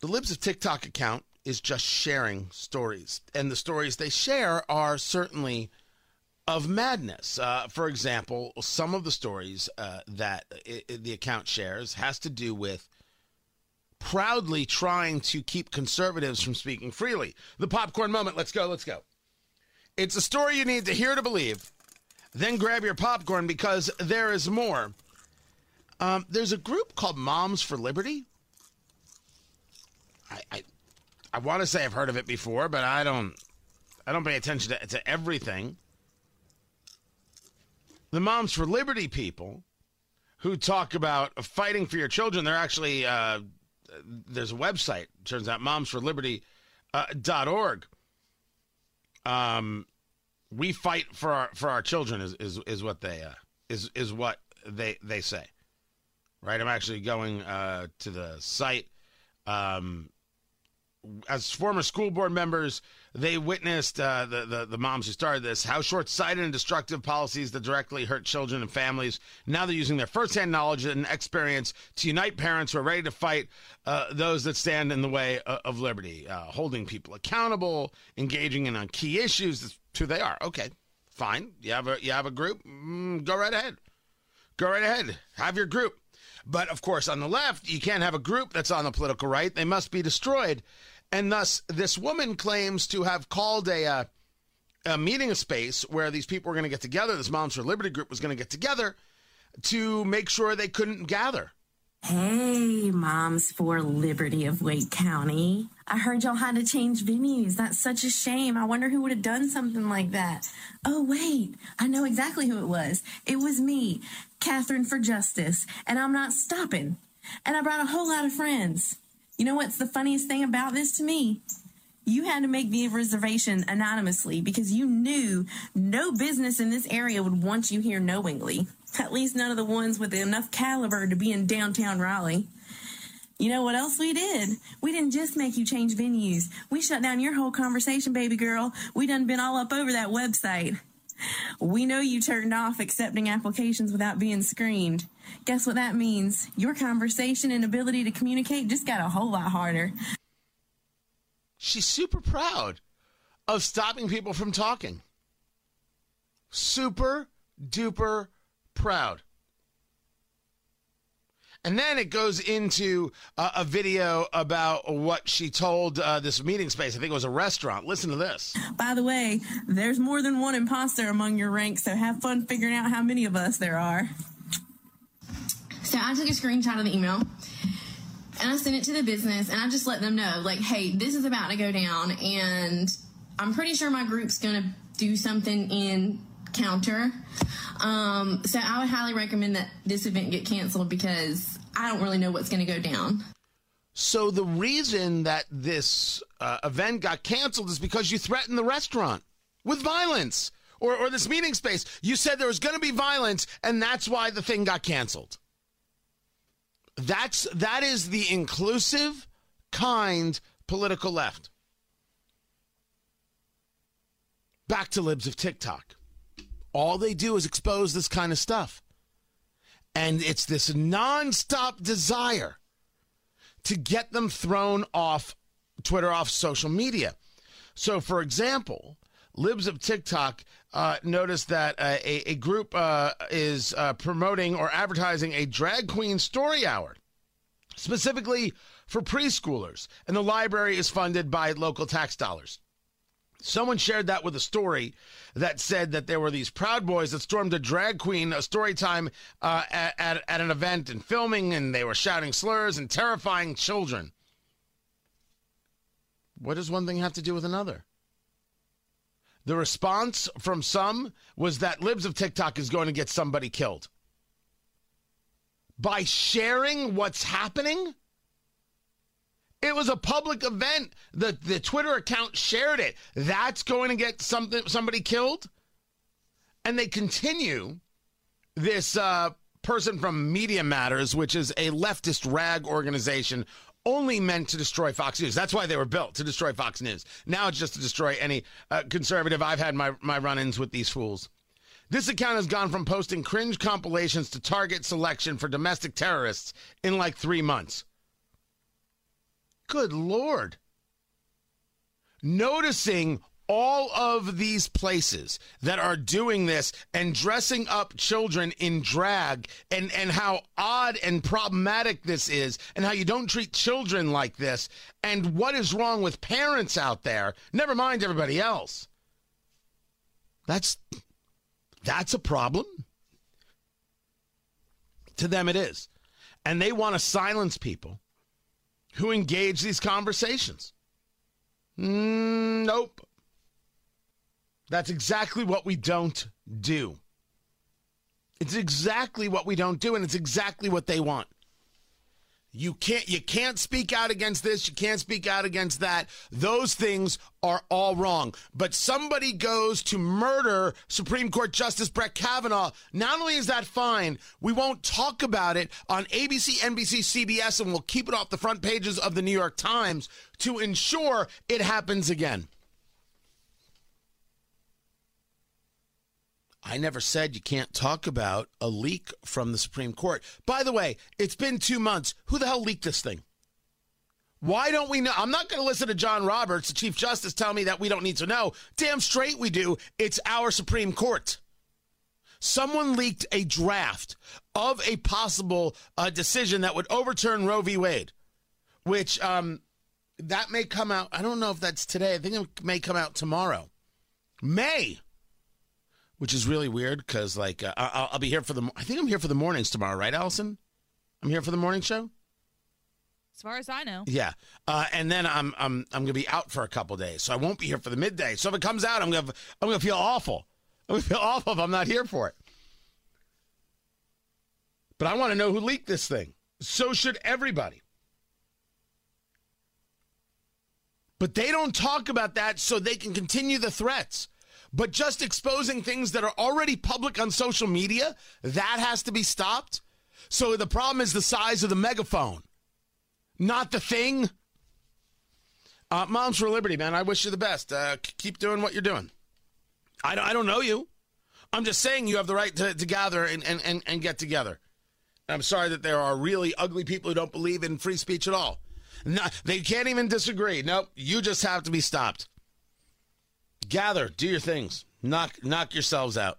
The Libs of TikTok account is just sharing stories, and the stories they share are certainly of madness. Uh, for example, some of the stories uh, that i i the account shares has to do with proudly trying to keep conservatives from speaking freely. The popcorn moment. Let's go. Let's go. It's a story you need to hear to believe. Then grab your popcorn because there is more. Um, there's a group called Moms for Liberty. I I, I want to say I've heard of it before, but I don't I don't pay attention to, to everything. The Moms for Liberty people who talk about fighting for your children, they're actually uh, there's a website. It turns out momsforliberty.org. Uh, um, we fight for our for our children is is, is what they uh, is is what they they say. Right. I'm actually going uh, to the site. Um, as former school board members, they witnessed uh, the, the the moms who started this how short-sighted and destructive policies that directly hurt children and families. Now they're using their firsthand knowledge and experience to unite parents who are ready to fight uh, those that stand in the way of, of liberty, uh, holding people accountable, engaging in on key issues. That's who they are. Okay, fine. You have a you have a group. Mm, go right ahead. Go right ahead. Have your group. But of course, on the left, you can't have a group that's on the political right. They must be destroyed. And thus, this woman claims to have called a, uh, a meeting space where these people were going to get together. This Moms for Liberty group was going to get together to make sure they couldn't gather. Hey, Moms for Liberty of Wake County. I heard y'all had to change venues. That's such a shame. I wonder who would have done something like that. Oh, wait, I know exactly who it was. It was me, Catherine for Justice, and I'm not stopping. And I brought a whole lot of friends. You know what's the funniest thing about this to me? You had to make the reservation anonymously because you knew no business in this area would want you here knowingly. At least none of the ones with enough caliber to be in downtown Raleigh. You know what else we did? We didn't just make you change venues. We shut down your whole conversation, baby girl. We done been all up over that website. We know you turned off accepting applications without being screened. Guess what that means? Your conversation and ability to communicate just got a whole lot harder. She's super proud of stopping people from talking. Super duper proud. And then it goes into uh, a video about what she told uh, this meeting space. I think it was a restaurant. Listen to this. By the way, there's more than one imposter among your ranks, so have fun figuring out how many of us there are. So I took a screenshot of the email and I sent it to the business and I just let them know, like, hey, this is about to go down and I'm pretty sure my group's to do something in counter. Um, so I would highly recommend that this event get canceled because I don't really know what's to go down. So the reason that this uh, event got canceled is because you threatened the restaurant with violence or, or this meeting space. You said there was going to be violence, and that's why the thing got canceled. That's that is the inclusive, kind political left. Back to libs of TikTok. All they do is expose this kind of stuff. And it's this nonstop desire to get them thrown off Twitter, off social media. So, for example, Libs of TikTok uh, noticed that uh, a, a, group uh, is uh, promoting or advertising a drag queen story hour, specifically for preschoolers, and the library is funded by local tax dollars. Someone shared that with a story that said that there were these Proud Boys that stormed a drag queen a story time uh, at, at, at an event and filming, and they were shouting slurs and terrifying children. What does one thing have to do with another? The response from some was that Libs of TikTok is going to get somebody killed. By sharing what's happening? It was a public event. The the Twitter account shared it. That's going to get something somebody killed. And they continue this uh, person from Media Matters, which is a leftist rag organization only meant to destroy Fox News. That's why they were built to destroy Fox News. Now it's just to destroy any uh, conservative. I've had my my run-ins with these fools. This account has gone from posting cringe compilations to target selection for domestic terrorists in like three months. Good Lord. Noticing all of these places that are doing this and dressing up children in drag and, and how odd and problematic this is and how you don't treat children like this and what is wrong with parents out there, never mind everybody else. That's that's a problem. To them it is. And they want to silence people who engage these conversations. Mm, nope. That's exactly what we don't do. It's exactly what we don't do, and it's exactly what they want. You can't you can't speak out against this, you can't speak out against that. Those things are all wrong. But somebody goes to murder Supreme Court Justice Brett Kavanaugh. Not only is that fine, we won't talk about it on ABC, NBC, CBS, and we'll keep it off the front pages of the New York Times to ensure it happens again. I never said you can't talk about a leak from the Supreme Court. By the way, it's been two months. Who the hell leaked this thing? Why don't we know? I'm not going to listen to John Roberts, the Chief Justice, tell me that we don't need to know. Damn straight we do. It's our Supreme Court. Someone leaked a draft of a possible uh, decision that would overturn Roe v. Wade, which um, that may come out. I don't know if that's today. I think it may come out tomorrow. May which is really weird because like uh, I'll, I'll, be here for the. I think I'm here for the mornings tomorrow, right, Allison? I'm here for the morning show. As far as I know. Yeah, uh, and then I'm I'm I'm gonna be out for a couple days, so I won't be here for the midday. So if it comes out, I'm gonna I'm gonna feel awful. I'm gonna feel awful if I'm not here for it. But I want to know who leaked this thing. So should everybody. But they don't talk about that so they can continue the threats. But just exposing things that are already public on social media, that has to be stopped. So the problem is the size of the megaphone, not the thing. Uh, Moms for Liberty, man, I wish you the best. Uh, keep doing what you're doing. I don't, I don't know you. I'm just saying you have the right to, to gather and, and, and, and get together. I'm sorry that there are really ugly people who don't believe in free speech at all. No, they can't even disagree. Nope, you just have to be stopped gather, do your things, knock knock yourselves out.